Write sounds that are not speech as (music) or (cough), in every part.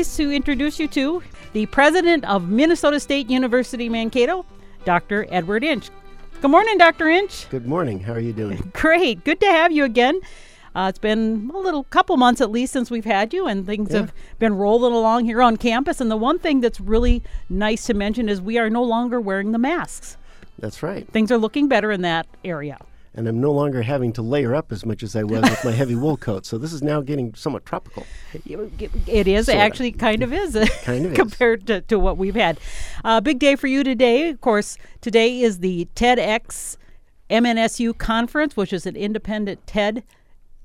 pleased to introduce you to the president of Minnesota State University Mankato, Dr. Edward Inch. Good morning, Dr. Inch. Good morning. How are you doing? (laughs) Great. Good to have you again. Uh, it's been a little couple months at least since we've had you, and things Yeah. have been rolling along here on campus. And the one thing that's really nice to mention is we are no longer wearing the masks. That's right. Things are looking better in that area. And I'm no longer having to layer up as much as I was with my heavy wool coat. So this is now getting somewhat tropical. It is Sorta. actually kind of is (laughs) Kind of is. compared to, to what we've had. Uh, big day for you today. Of course, today is the TEDx MNSU conference, which is an independent TED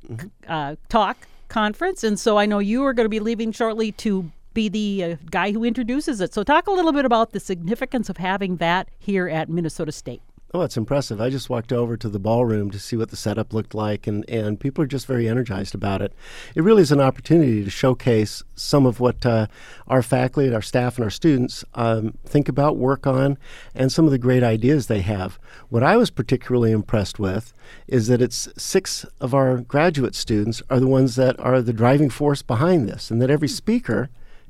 Mm-hmm. uh, talk conference. And so I know you are going to be leaving shortly to be the uh, guy who introduces it. So talk a little bit about the significance of having that here at Minnesota State. Oh, it's impressive. I just walked over to the ballroom to see what the setup looked like, and, and people are just very energized about it. It really is an opportunity to showcase some of what uh, our faculty, and our staff, and our students um, think about, work on, and some of the great ideas they have. What I was particularly impressed with is that it's six of our graduate students are the ones that are the driving force behind this, and that every speaker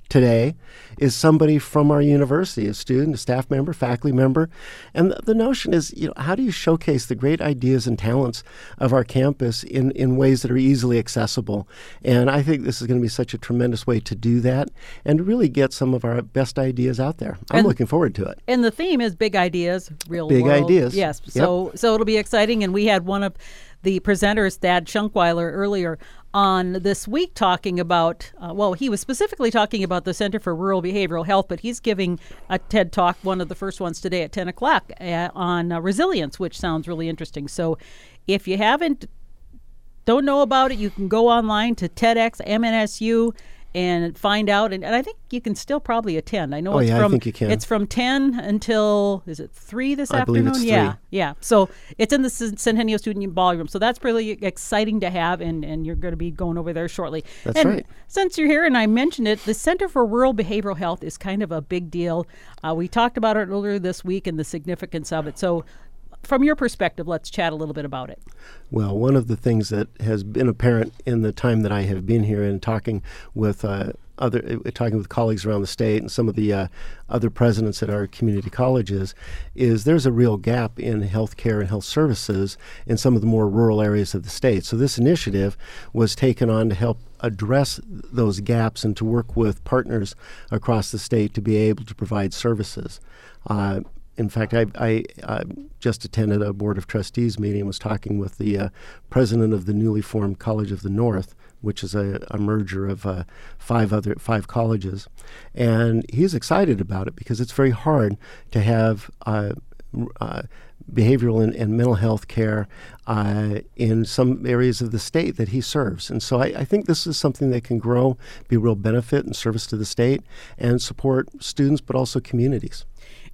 today is somebody from our university, a student, a staff member, faculty member. And the, the notion is, you know, how do you showcase the great ideas and talents of our campus in, in ways that are easily accessible? And I think this is going to be such a tremendous way to do that and to really get some of our best ideas out there. I'm And- looking forward to it. And the theme is big ideas, real Big world. ideas. Yes. Yep. So so it'll be exciting. And we had one of the presenters, Thad Shunkwiler, earlier on this week talking about. Uh, well, he was specifically talking about the Center for Rural Behavioral Health, but he's giving a TED talk, one of the first ones today at ten o'clock, uh, on uh, resilience, which sounds really interesting. So, if you haven't don't know about it, you can go online to TEDx MNSU and find out. And, and I think you can still probably attend. I know Oh, it's yeah, I from think you can. it's from ten until is it three this I believe afternoon? it's yeah, three. yeah. So it's in the Centennial Student Ballroom. So that's really exciting to have, and, and you're going to be going over there shortly. That's and right. Since you're here, and I mentioned it, the Center for Rural Behavioral Health is kind of a big deal. Uh, we talked about it earlier this week and the significance of it. So. From your perspective, let's chat a little bit about it. Well, one of the things that has been apparent in the time that I have been here and talking with uh, other, uh, talking with colleagues around the state and some of the uh, other presidents at our community colleges, is there's a real gap in healthcare and health services in some of the more rural areas of the state. So this initiative was taken on to help address those gaps and to work with partners across the state to be able to provide services. Uh, in fact, I, I uh, just attended a board of trustees meeting and was talking with the uh, president of the newly formed College of the North, which is a, a merger of uh, five other five colleges, and he's excited about it because it's very hard to have. Uh, uh, behavioral and, and mental health care uh, in some areas of the state that he serves. And so I, I think this is something that can grow, be real benefit and service to the state, and support students but also communities.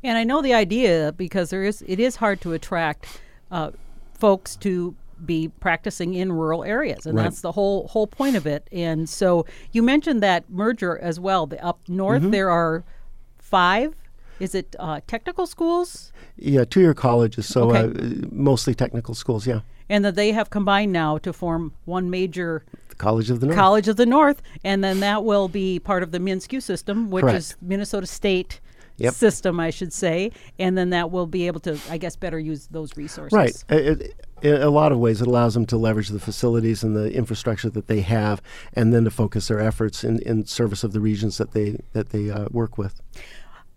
And I know the idea because there is it is hard to attract uh, folks to be practicing in rural areas, and Right. that's the whole whole point of it. And so you mentioned that merger as well. The up north Mm-hmm. there are five. Is it uh, technical schools? Yeah, two-year colleges, so Okay. uh, mostly technical schools. Yeah, And that they have combined now to form one major the College of the North. College of the North, and then that will be part of the MnSCU system, which Correct. is Minnesota State Yep. system, I should say, and then that will be able to, I guess, better use those resources. Right. It, in a lot of ways, it allows them to leverage the facilities and the infrastructure that they have, and then to focus their efforts in, in service of the regions that they that they uh, work with.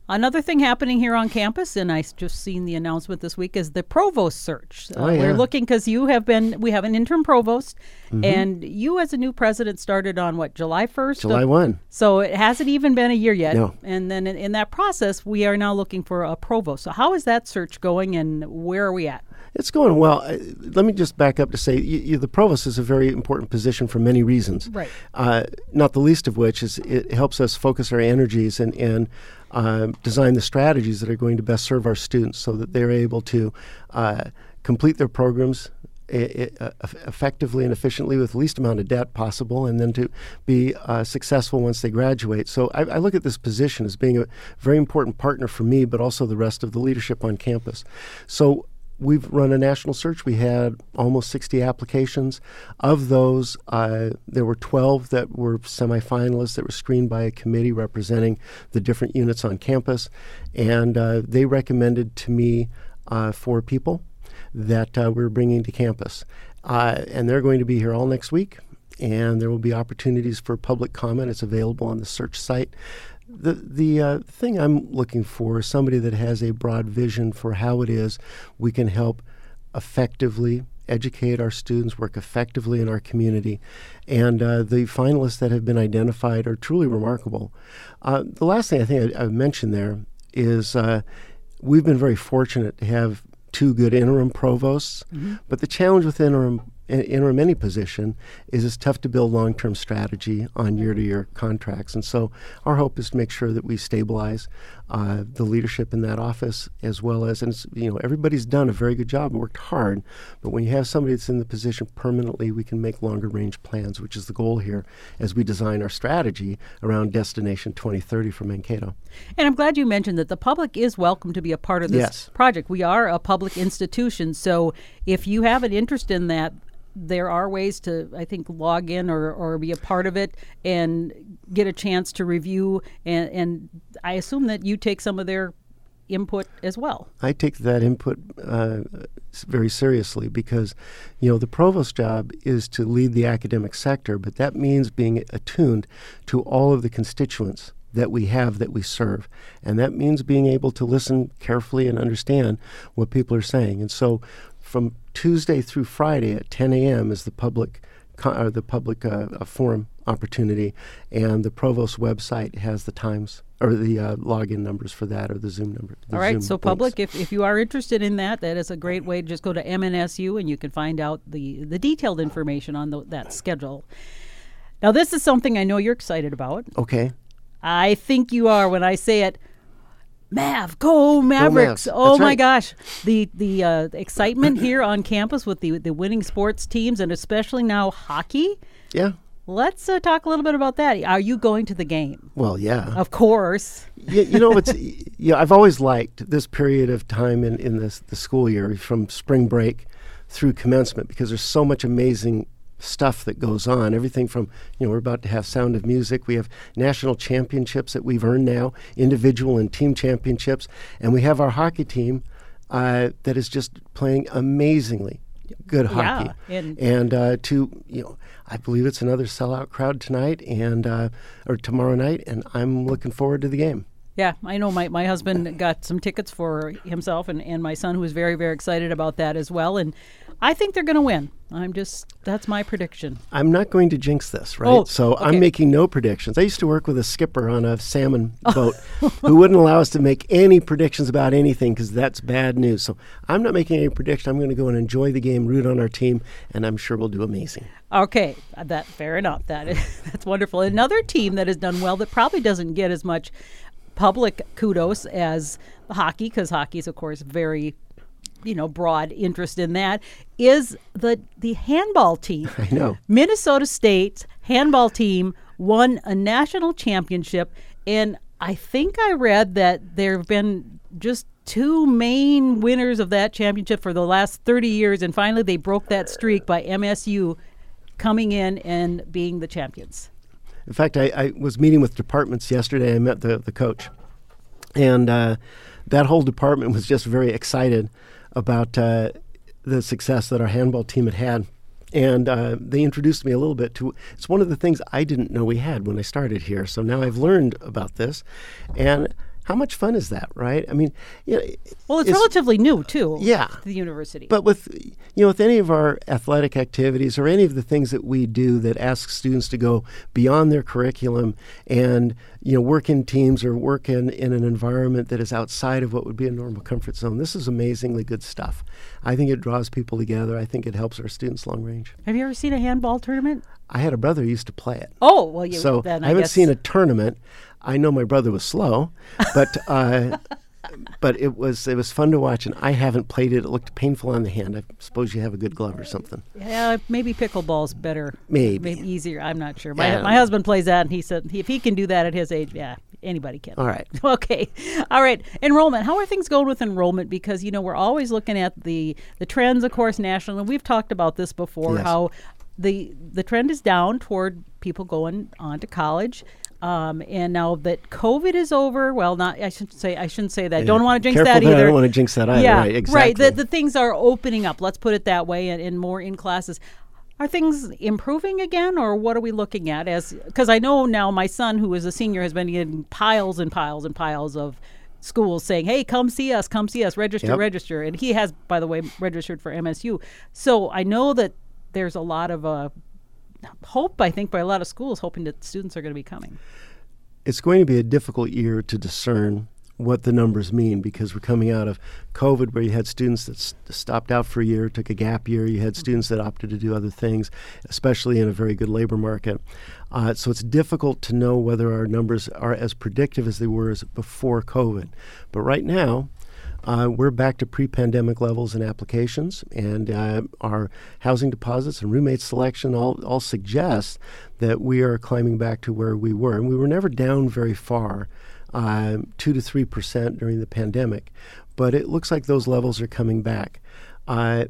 Another thing happening here on campus, and I just seen the announcement this week, is the provost search. Uh, Oh, We're looking because you have been, we have an interim provost, Mm-hmm. and you as a new president started on what, July 1st? July one. So it hasn't even been a year yet. No. And then in, in that process, we are now looking for a provost. So how is that search going, and where are we at? It's going well. Uh, let me just back up to say y y the provost is a very important position for many reasons. Right. Uh, not the least of which is it helps us focus our energies and, and uh, design the strategies that are going to best serve our students so that they're able to uh, complete their programs e- e- uh, effectively and efficiently with the least amount of debt possible, and then to be uh, successful once they graduate. So I, I look at this position as being a very important partner for me, but also the rest of the leadership on campus. So we've run a national search. We had almost 60 applications. Of those, uh, there were 12 that were semifinalists that were screened by a committee representing the different units on campus. And uh, they recommended to me uh, four people that uh, we're bringing to campus. Uh, and they're going to be here all next week. And there will be opportunities for public comment. It's available on the search site the the uh, thing I'm looking for is somebody that has a broad vision for how it is we can help effectively educate our students, work effectively in our community, and uh, the finalists that have been identified are truly remarkable. Uh, the last thing I think I, I mentioned there is uh, we've been very fortunate to have two good interim provosts, mm-hmm. but the challenge with interim interim any position is it's tough to build long-term strategy on year-to-year contracts. And so our hope is to make sure that we stabilize uh, the leadership in that office as well as and you know everybody's done a very good job and worked hard. But when you have somebody that's in the position permanently we can make longer range plans which is the goal here as we design our strategy around destination 2030 for mankato. And i'm glad you mentioned that the public is welcome to be a part of this yes. project. We are a public institution. So if you have an interest in that there are ways to, I think, log in or, or be a part of it and get a chance to review. And, and I assume that you take some of their input as well. I take that input uh, very seriously because, you know, the provost's job is to lead the academic sector, but that means being attuned to all of the constituents that we have that we serve. And that means being able to listen carefully and understand what people are saying. And so from Tuesday through Friday at 10 a.m. is the public uh, the public uh, forum opportunity, and the provost website has the times or the uh, login numbers for that or the Zoom number. The All right, Zoom so public, if, if you are interested in that, that is a great way to just go to MNSU and you can find out the, the detailed information on the, that schedule. Now, this is something I know you're excited about. Okay. I think you are when I say it. Mav, go Mavericks! Go oh my right. gosh, the the uh, excitement here on campus with the the winning sports teams and especially now hockey. Yeah. Let's uh, talk a little bit about that. Are you going to the game? Well, yeah. Of course. you, you know, it's (laughs) yeah. I've always liked this period of time in in this the school year from spring break through commencement because there's so much amazing stuff that goes on. Everything from, you know, we're about to have Sound of Music. We have national championships that we've earned now, individual and team championships. And we have our hockey team uh, that is just playing amazingly good hockey. Yeah, and, and uh, to, you know, I believe it's another sellout crowd tonight and uh, or tomorrow night, and I'm looking forward to the game. Yeah, I know my, my husband got some tickets for himself and, and my son, who was very, very excited about that as well. And I think they're going to win. I'm just, that's my prediction. I'm not going to jinx this, right? Oh, so okay. I'm making no predictions. I used to work with a skipper on a salmon (laughs) boat who wouldn't allow us to make any predictions about anything because that's bad news. So I'm not making any prediction. I'm going to go and enjoy the game, root on our team, and I'm sure we'll do amazing. Okay, that fair enough. That is, (laughs) that's wonderful. Another team that has done well that probably doesn't get as much public kudos as hockey because hockey is of course very you know broad interest in that is the the handball team. (laughs) I know. Minnesota State's handball team won a national championship and I think I read that there have been just two main winners of that championship for the last 30 years and finally they broke that streak by MSU coming in and being the champions. In fact, I, I was meeting with departments yesterday. I met the, the coach, and uh, that whole department was just very excited about uh, the success that our handball team had had. And uh, they introduced me a little bit to it's one of the things I didn't know we had when I started here. So now I've learned about this. And how much fun is that, right? I mean, you know, well, it's, it's, relatively new too. Yeah, to the university. But with you know, with any of our athletic activities or any of the things that we do that ask students to go beyond their curriculum and you know work in teams or work in in an environment that is outside of what would be a normal comfort zone, this is amazingly good stuff. I think it draws people together. I think it helps our students long range. Have you ever seen a handball tournament? I had a brother who used to play it. Oh well, you so then I, I haven't guess. seen a tournament. I know my brother was slow, but (laughs) uh, but it was it was fun to watch, and I haven't played it. It looked painful on the hand. I suppose you have a good glove or something. Yeah, maybe pickleball's better. Maybe. maybe easier. I'm not sure. My my husband plays that, and he said if he can do that at his age, yeah, anybody can. All right. (laughs) Okay. All right. Enrollment. How are things going with enrollment? Because you know we're always looking at the the trends, of course, nationally. We've talked about this before. Yes. How the the trend is down toward people going on to college. Um, and now that COVID is over, well, not I shouldn't say I shouldn't say that. I don't want to jinx that either. I don't want to jinx that either. Yeah, Right. Exactly. The, the things are opening up. Let's put it that way, and, and more in classes. Are things improving again, or what are we looking at? As because I know now my son, who is a senior, has been getting piles and piles and piles of schools saying, "Hey, come see us, come see us, register, Yep. register." And he has, by the way, registered for MSU. So I know that there's a lot of uh, hope. I think by a lot of schools hoping that students are going to be coming. it's going to be a difficult year to discern what the numbers mean because we're coming out of COVID, where you had students that s- stopped out for a year, took a gap year. You had students that opted to do other things, especially in a very good labor market. Uh, so it's difficult to know whether our numbers are as predictive as they were as before COVID. But right now, uh, we're back to pre-pandemic levels in applications, and uh, our housing deposits and roommate selection all, all suggest that we are climbing back to where we were. And we were never down very far, uh, two to three percent during the pandemic, but it looks like those levels are coming back. Uh,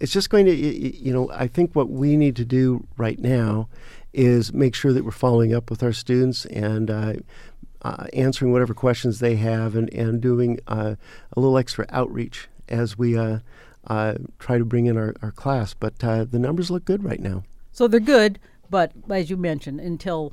it's just going to, you know, I think what we need to do right now is make sure that we're following up with our students and uh, uh, answering whatever questions they have and, and doing uh, a little extra outreach as we uh, uh, try to bring in our, our class. But uh, the numbers look good right now. So they're good, but as you mentioned, until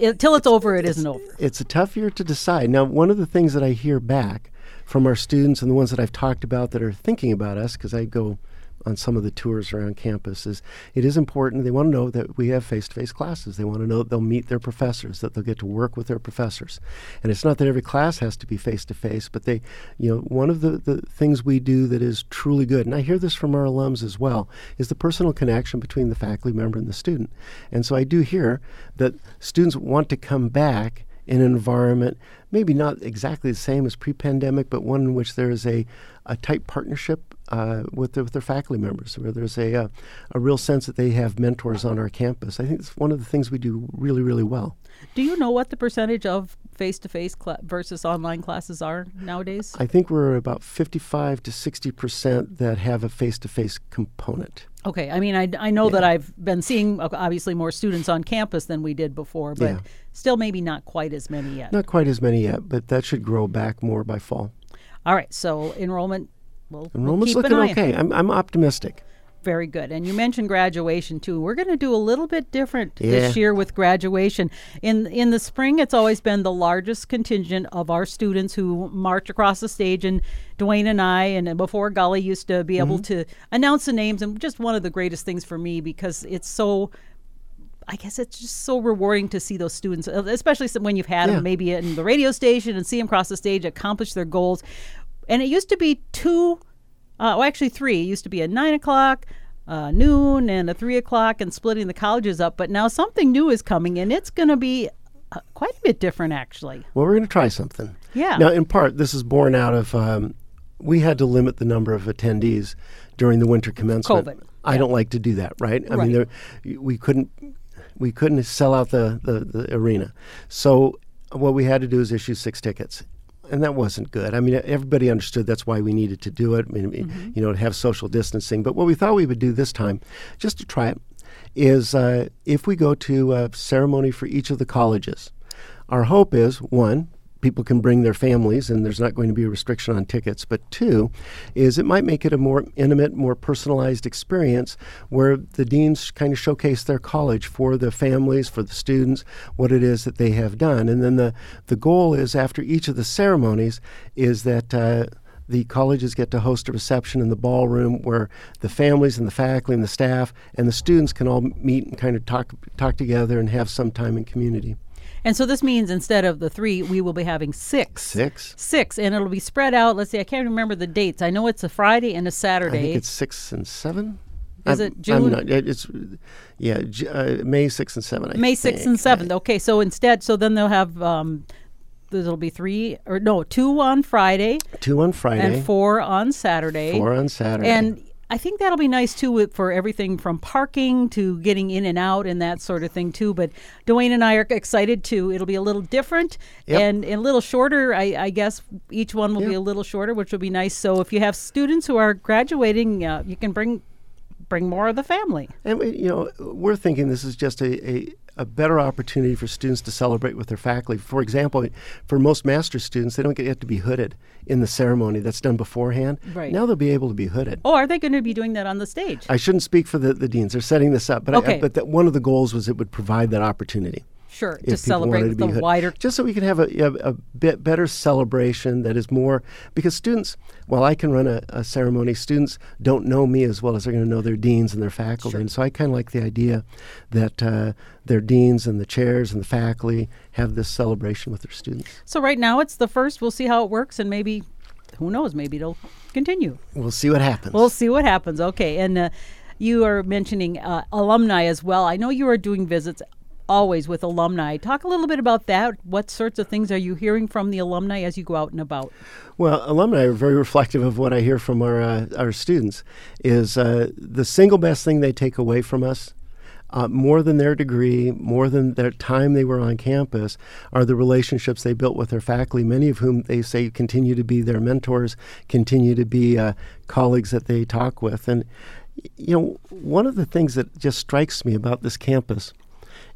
until it's over, it isn't over. It's a tough year to decide. Now, one of the things that I hear back from our students and the ones that I've talked about that are thinking about us, because I go on some of the tours around campus, is it is important. They want to know that we have face to face classes. They want to know that they'll meet their professors, that they'll get to work with their professors. And it's not that every class has to be face to face, but they, you know, one of the, the things we do that is truly good, and I hear this from our alums as well, is the personal connection between the faculty member and the student. And so I do hear that students want to come back in an environment, maybe not exactly the same as pre-pandemic, but one in which there is a, a tight partnership uh, with, their, with their faculty members, where there's a, uh, a real sense that they have mentors on our campus. I think it's one of the things we do really, really well. Do you know what the percentage of face-to-face cla- versus online classes are nowadays? I think we're about 55 to 60 percent that have a face-to-face component. Okay, I mean, I, I know that I've been seeing obviously more students on campus than we did before, but Yeah. still maybe not quite as many yet. Not quite as many yet, but that should grow back more by fall. All right, so enrollment, we'll, Enrollment's looking okay. I'm, I'm optimistic. Very good. And you mentioned graduation too. We're going to do a little bit different this year with graduation. In in the spring, it's always been the largest contingent of our students who march across the stage. And Dwayne and I, and before Gully, used to be able mm-hmm. to announce the names. And just one of the greatest things for me because it's so. I guess it's just so rewarding to see those students, uh, especially when you've had Yeah. them maybe in the radio station and see them cross the stage, accomplish their goals. And it used to be two uh, well, actually three. It used to be at nine o'clock, uh, noon, and a three o'clock, and splitting the colleges up. But now something new is coming, and it's going to be uh, quite a bit different, actually. Well, we're going to try something. Yeah. Now, in part, this is born out of um, we had to limit the number of attendees during the winter commencement. COVID, I yeah. don't like to do that, right? I Right. mean, there, we couldn't we couldn't sell out the, the, the arena. So what we had to do is issue six tickets. And that wasn't good. I mean, everybody understood that's why we needed to do it. I mean, Mm-hmm. you know, to have social distancing. But what we thought we would do this time, just to try it, is uh, if we go to a ceremony for each of the colleges, our hope is one, people can bring their families and there's not going to be a restriction on tickets. But two, is it might make it a more intimate, more personalized experience where the deans kind of showcase their college for the families, for the students, what it is that they have done. And then the, the goal is after each of the ceremonies is that. Uh, the colleges get to host a reception in the ballroom where the families and the faculty and the staff and the students can all meet and kind of talk talk together and have some time in community. And so this means instead of the three, we will be having six. Six. Six, and it'll be spread out. Let's see, I can't remember the dates. I know it's a Friday and a Saturday. think it's six and seven. Is I'm- it June? I'm not, it's yeah, uh, May six and seven. I May sixth and seventh. Okay, so instead, so then they'll have um, there'll be three or no two on Friday Two on Friday, and four on Saturday. four on Saturday. And I think that'll be nice too for everything from parking to getting in and out and that sort of thing too. But Dwayne and I are excited too. It'll be a little different Yep. and, and a little shorter. I, I guess each one will be a little shorter, which will be nice. So if you have students who are graduating, uh, you can bring bring more of the family. And we, you know, we're thinking this is just a, a, a better opportunity for students to celebrate with their faculty. For example, for most master's students, they don't get to be hooded in the ceremony that's done beforehand. Right. Now they'll be able to be hooded. Oh, are they going to be doing that on the stage? I shouldn't speak for the, the deans. They're setting this up, but Okay. I, but that one of the goals was it would provide that opportunity. Sure, to celebrate to the hood- wider just so we can have a, a, a bit better celebration that is more because students while i can run a, a ceremony students don't know me as well as they're going to know their deans and their faculty Sure. and so i kind of like the idea that uh, their deans and the chairs and the faculty have this celebration with their students So right now it's the first. We'll see how it works, and maybe, who knows? Maybe it'll continue. we'll see what happens We'll see what happens. Okay, and uh, you are mentioning uh, alumni as well. I know you are doing visits always with alumni. Talk a little bit about that. What sorts of things are you hearing from the alumni as you go out and about? Well, alumni are very reflective of what I hear from our uh, our students. Is uh, the single best thing they take away from us, uh, more than their degree, more than their time they were on campus, are the relationships they built with their faculty. Many of whom they say continue to be their mentors, continue to be uh, colleagues that they talk with, and you know one of the things that just strikes me about this campus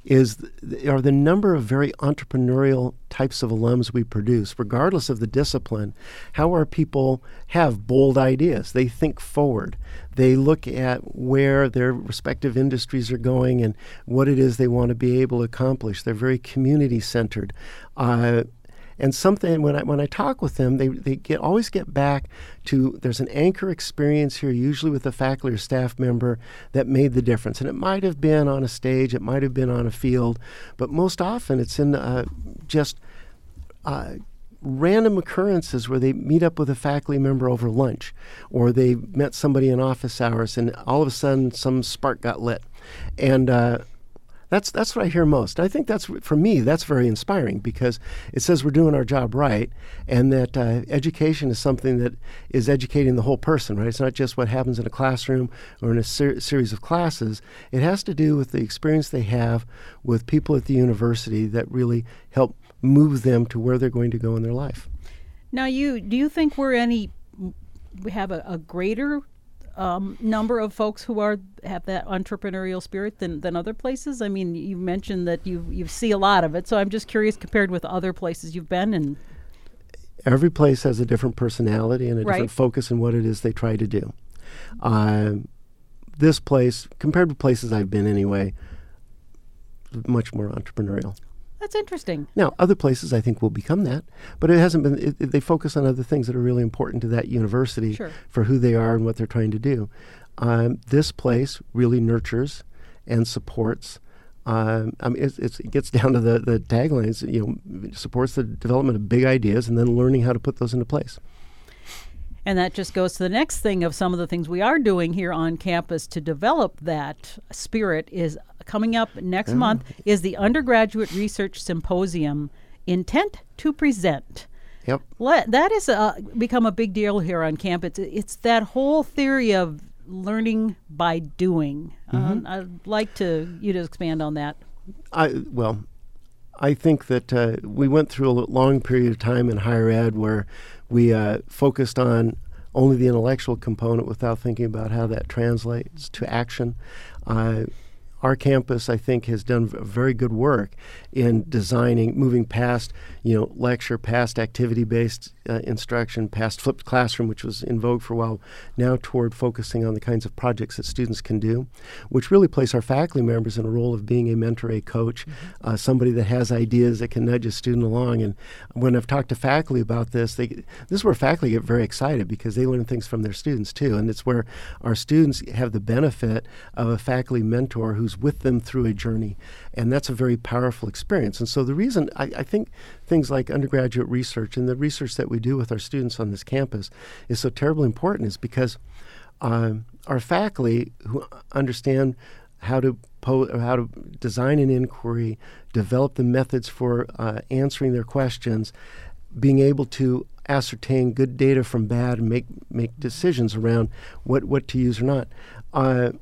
is are the number of very entrepreneurial types of alums we produce, regardless of the discipline. How our people have bold ideas. They think forward. They look at where their respective industries are going and what it is they want to be able to accomplish. They're very community centered. Uh, and something when I when I talk with them, they, they get always get back to there's an anchor experience here, usually with a faculty or staff member that made the difference. And it might have been on a stage, it might have been on a field, but most often it's in uh, just uh, random occurrences where they meet up with a faculty member over lunch, or they met somebody in office hours, and all of a sudden some spark got lit, and. Uh, that's that's what I hear most. I think that's for me. That's very inspiring because it says we're doing our job right, and that uh, education is something that is educating the whole person. Right? It's not just what happens in a classroom or in a ser- series of classes. It has to do with the experience they have with people at the university that really help move them to where they're going to go in their life. Now, you do you think we're any we have a, a greater um, number of folks who are have that entrepreneurial spirit than, than other places? I mean, you mentioned that you you see a lot of it, so I'm just curious compared with other places you've been and every place has a different personality and a Right. different focus in what it is they try to do. Um, this place, compared to places I've been anyway, much more entrepreneurial. That's interesting. Now, other places I think will become that, but it hasn't been. It, it- they focus on other things that are really important to that university Sure. for who they are and what they're trying to do. Um, this place really nurtures and supports. Um, I mean, it's, it's, it gets (laughs) down to the the taglines. You know, supports the development of big ideas and then learning how to put those into place. And that just goes to the next thing of some of the things we are doing here on campus to develop that spirit is coming up next month is the undergraduate research symposium intent to present. Yep. Let, that has uh, become a big deal here on campus. It's, it's that whole theory of learning by doing. Mm-hmm. Uh, I'd like to you to expand on that. I well, I think that uh, we went through a long period of time in higher ed where we uh, focused on only the intellectual component without thinking about how that translates to action. Our campus, I think, has done very good work in designing, moving past, you know, lecture, past activity-based uh, instruction, past flipped classroom, which was in vogue for a while, now toward focusing on the kinds of projects that students can do, which really place our faculty members in a role of being a mentor, a coach, uh, somebody that has ideas that can nudge a student along. And when I've talked to faculty about this, they, this is where faculty get very excited because they learn things from their students too, and it's where our students have the benefit of a faculty mentor who's with them through a journey, and that's a very powerful experience. And so the reason I, I think things like undergraduate research and the research that we do with our students on this campus is so terribly important is because um, our faculty who understand how to po- how to design an inquiry, develop the methods for uh, answering their questions, being able to ascertain good data from bad and make make decisions around what what to use or not. Uh,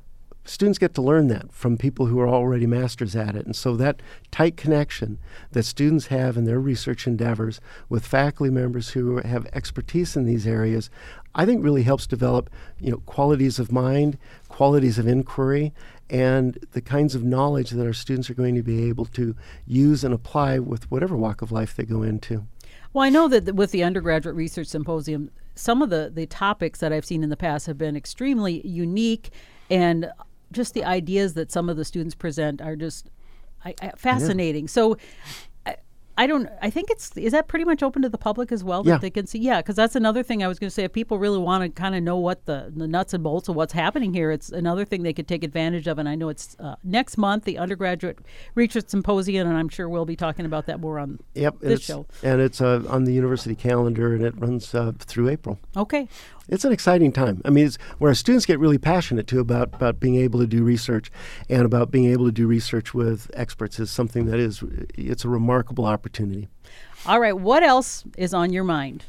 students get to learn that from people who are already masters at it. And so that tight connection that students have in their research endeavors with faculty members who have expertise in these areas, I think really helps develop, you know, qualities of mind, qualities of inquiry, and the kinds of knowledge that our students are going to be able to use and apply with whatever walk of life they go into. Well, I know that with the undergraduate research symposium, some of the, the topics that I've seen in the past have been extremely unique and just the ideas that some of the students present are just I, I, fascinating. Yeah. So I don't. I think it's is that pretty much open to the public as well that yeah. they can see. Yeah, because that's another thing I was going to say. If people really want to kind of know what the, the nuts and bolts of what's happening here, it's another thing they could take advantage of. And I know it's uh, next month, the undergraduate research symposium, and I'm sure we'll be talking about that more on yep, this and show. And it's uh, on the university calendar, and it runs uh, through April. Okay it's an exciting time. I mean, it's where students get really passionate too about about being able to do research, and about being able to do research with experts is something that is it's a remarkable opportunity. All right, what else is on your mind?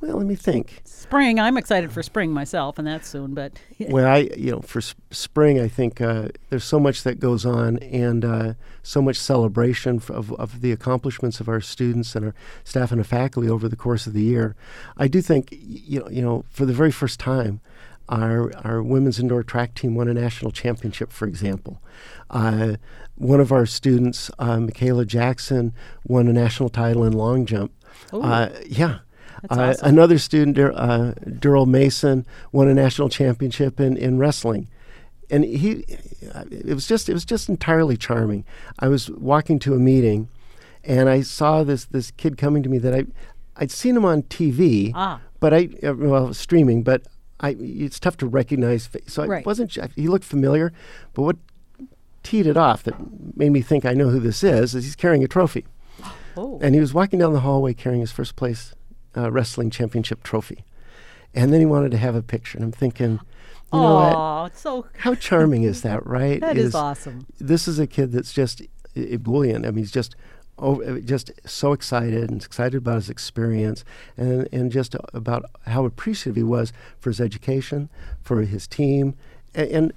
Well, let me think. Spring. I'm excited for spring myself, and that's soon. But (laughs) well, I you know for sp- spring, I think uh, there's so much that goes on, and uh, so much celebration of, of the accomplishments of our students and our staff and our faculty over the course of the year. I do think you know you know for the very first time. Our, our women's indoor track team won a national championship, for example. Uh, one of our students, uh, Michaela Jackson, won a national title in long jump. Uh, yeah, uh, awesome. Another student, uh, Daryl Mason, won a national championship in, in wrestling. And he, it was just, it was just entirely charming. I was walking to a meeting, and I saw this this kid coming to me that I, I'd seen him on TV, ah. but I, uh, well, streaming, but I, it's tough to recognize. So I right. wasn't. He looked familiar, but what teed it off that made me think I know who this is is he's carrying a trophy. Oh. And he was walking down the hallway carrying his first place uh, wrestling championship trophy. And then he wanted to have a picture. And I'm thinking, you know Aww, what? So (laughs) how charming is that, right? that is, is, awesome. This is a kid that's just ebullient. I mean, he's just oh, just so excited and excited about his experience and, and just about how appreciative he was for his education, for his team. And, and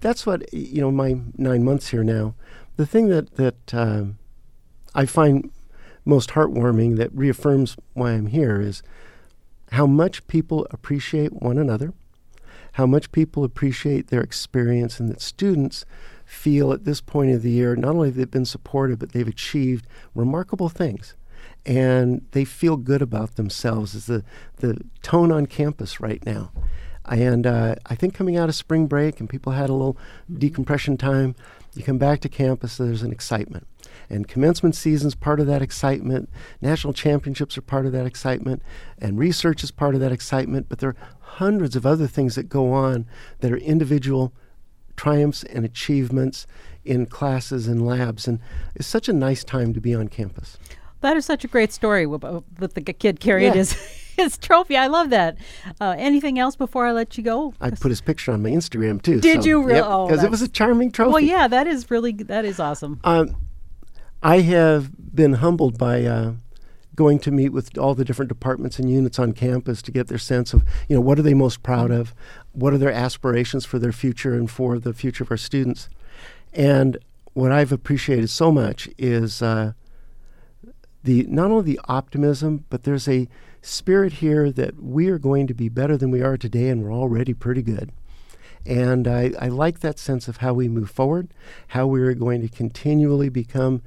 that's what, you know, my nine months here now, the thing that, that um, I find most heartwarming that reaffirms why I'm here is how much people appreciate one another, how much people appreciate their experience, and that students feel at this point of the year not only they've they been supported, but they've achieved remarkable things. And they feel good about themselves is the, the tone on campus right now. And uh, I think coming out of spring break and people had a little decompression time, you come back to campus, there's an excitement. And commencement season is part of that excitement. National championships are part of that excitement. And research is part of that excitement. But there are hundreds of other things that go on that are individual triumphs and achievements in classes and labs. And it's such a nice time to be on campus. That is such a great story with, with the kid carrying yeah. his (laughs) his trophy. I love that. Uh, anything else before I let you go? I put his picture on my Instagram too. Did so, you really? Because oh, it was a charming trophy. Well, yeah, that is really that is awesome. Um, I have been humbled by uh, going to meet with all the different departments and units on campus to get their sense of, you know, what are they most proud of? What are their aspirations for their future and for the future of our students? And what I've appreciated so much is uh, the not only the optimism, but there's a spirit here that we are going to be better than we are today, and we're already pretty good. And I, I like that sense of how we move forward, how we are going to continually become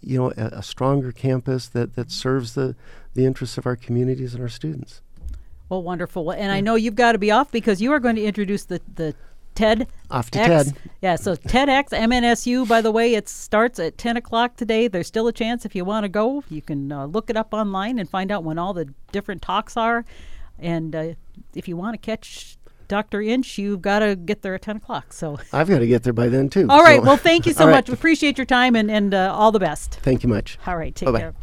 you know, a, a, stronger campus that, that serves the, the interests of our communities and our students. Well, wonderful. And yeah. I know you've got to be off because you are going to introduce the, the TED. Off to X. TED. Yeah, so TEDx MNSU, by the way, it starts at 10 o'clock today. There's still a chance if you want to go. You can uh, look it up online and find out when all the different talks are. And uh, if you want to catch Dr. Inch, you've got to get there at 10 o'clock. So I've got to get there by then, too. All right. So. Well, thank you (laughs) so much. We appreciate your time and, and uh, all the best. Thank you much. All right. Take Bye-bye. care.